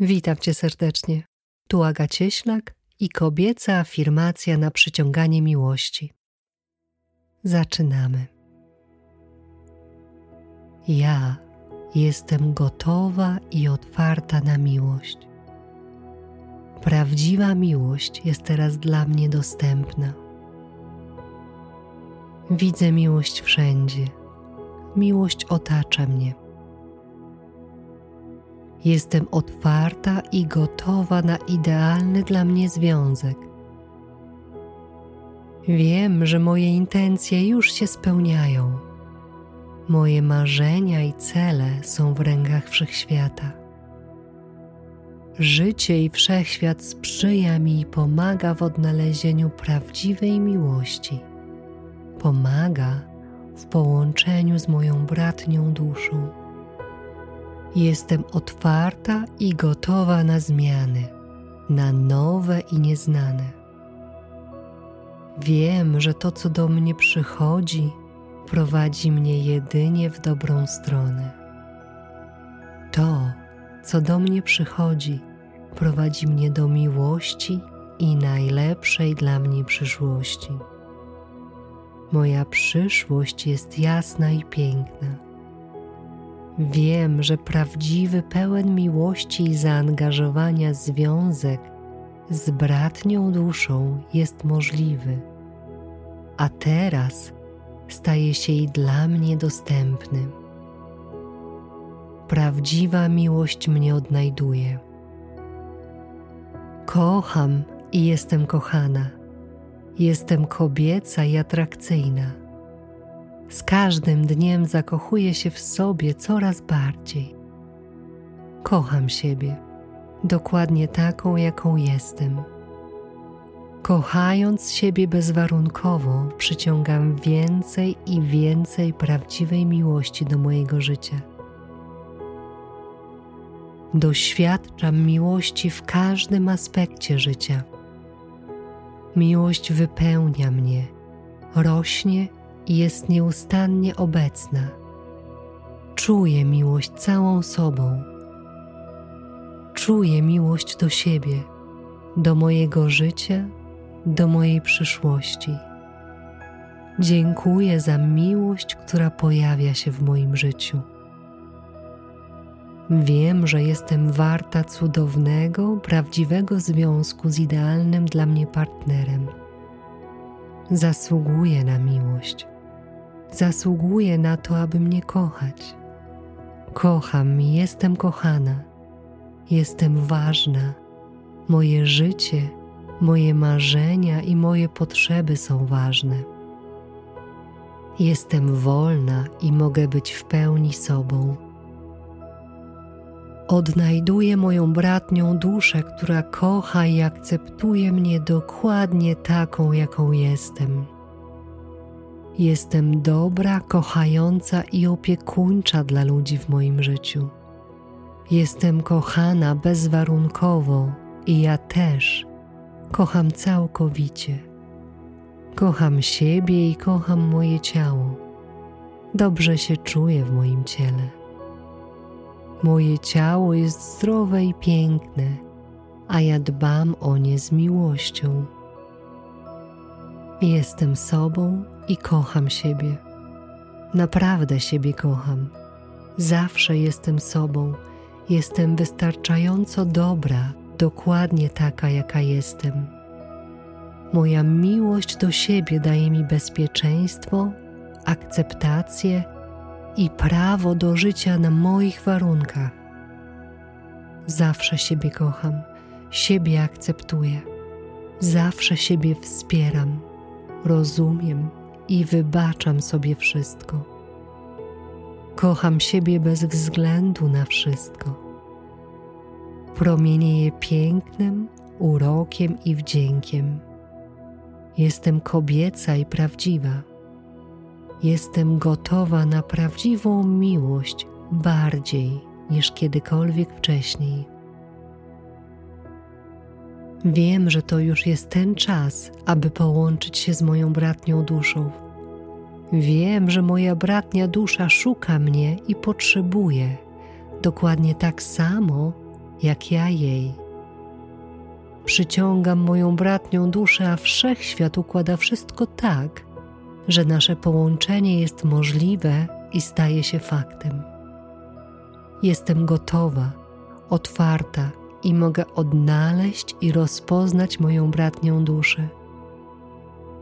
Witam Cię serdecznie. Tu Aga Cieślak i kobieca afirmacja na przyciąganie miłości. Zaczynamy. Ja jestem gotowa i otwarta na miłość. Prawdziwa miłość jest teraz dla mnie dostępna. Widzę miłość wszędzie. Miłość otacza mnie Jestem otwarta i gotowa na idealny dla mnie związek. Wiem, że moje intencje już się spełniają. Moje marzenia i cele są w rękach wszechświata. Życie i wszechświat sprzyja mi i pomaga w odnalezieniu prawdziwej miłości. Pomaga w połączeniu z moją bratnią duszą. Jestem otwarta i gotowa na zmiany, na nowe i nieznane. Wiem, że to, co do mnie przychodzi, prowadzi mnie jedynie w dobrą stronę. To, co do mnie przychodzi, prowadzi mnie do miłości i najlepszej dla mnie przyszłości. Moja przyszłość jest jasna i piękna Wiem, że prawdziwy, pełen miłości i zaangażowania związek z bratnią duszą jest możliwy, a teraz staje się i dla mnie dostępny. Prawdziwa miłość mnie odnajduje. Kocham i jestem kochana. Jestem kobieca i atrakcyjna z każdym dniem zakochuję się w sobie coraz bardziej. Kocham siebie, dokładnie taką, jaką jestem. Kochając siebie bezwarunkowo, przyciągam więcej i więcej prawdziwej miłości do mojego życia. Doświadczam miłości w każdym aspekcie życia. Miłość wypełnia mnie, rośnie jest nieustannie obecna. Czuję miłość całą sobą. Czuję miłość do siebie, do mojego życia, do mojej przyszłości. Dziękuję za miłość, która pojawia się w moim życiu. Wiem, że jestem warta cudownego, prawdziwego związku z idealnym dla mnie partnerem. Zasługuję na miłość zasługuję na to, aby mnie kochać. Kocham i jestem kochana, jestem ważna. Moje życie, moje marzenia i moje potrzeby są ważne. Jestem wolna i mogę być w pełni sobą. Odnajduję moją bratnią duszę, która kocha i akceptuje mnie dokładnie taką, jaką jestem. Jestem dobra, kochająca i opiekuńcza dla ludzi w moim życiu. Jestem kochana bezwarunkowo i ja też kocham całkowicie. Kocham siebie i kocham moje ciało. Dobrze się czuję w moim ciele. Moje ciało jest zdrowe i piękne, a ja dbam o nie z miłością. Jestem sobą i kocham siebie. Naprawdę siebie kocham. Zawsze jestem sobą. Jestem wystarczająco dobra, dokładnie taka, jaka jestem. Moja miłość do siebie daje mi bezpieczeństwo, akceptację i prawo do życia na moich warunkach. Zawsze siebie kocham, siebie akceptuję, zawsze siebie wspieram rozumiem i wybaczam sobie wszystko. Kocham siebie bez względu na wszystko. Promienieję pięknem, urokiem i wdziękiem. Jestem kobieca i prawdziwa. Jestem gotowa na prawdziwą miłość bardziej niż kiedykolwiek wcześniej. Wiem, że to już jest ten czas, aby połączyć się z moją bratnią duszą. Wiem, że moja bratnia dusza szuka mnie i potrzebuje, dokładnie tak samo, jak ja jej. Przyciągam moją bratnią duszę, a wszechświat układa wszystko tak, że nasze połączenie jest możliwe i staje się faktem. Jestem gotowa, otwarta i mogę odnaleźć i rozpoznać moją bratnią duszę.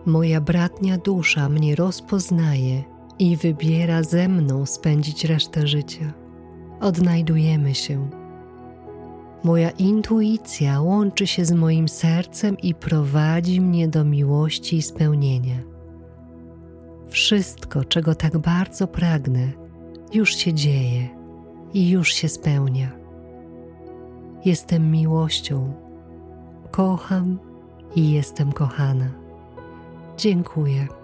Moja bratnia dusza mnie rozpoznaje i wybiera ze mną spędzić resztę życia. Odnajdujemy się. Moja intuicja łączy się z moim sercem i prowadzi mnie do miłości i spełnienia. Wszystko, czego tak bardzo pragnę, już się dzieje i już się spełnia. Jestem miłością, kocham i jestem kochana. Dziękuję.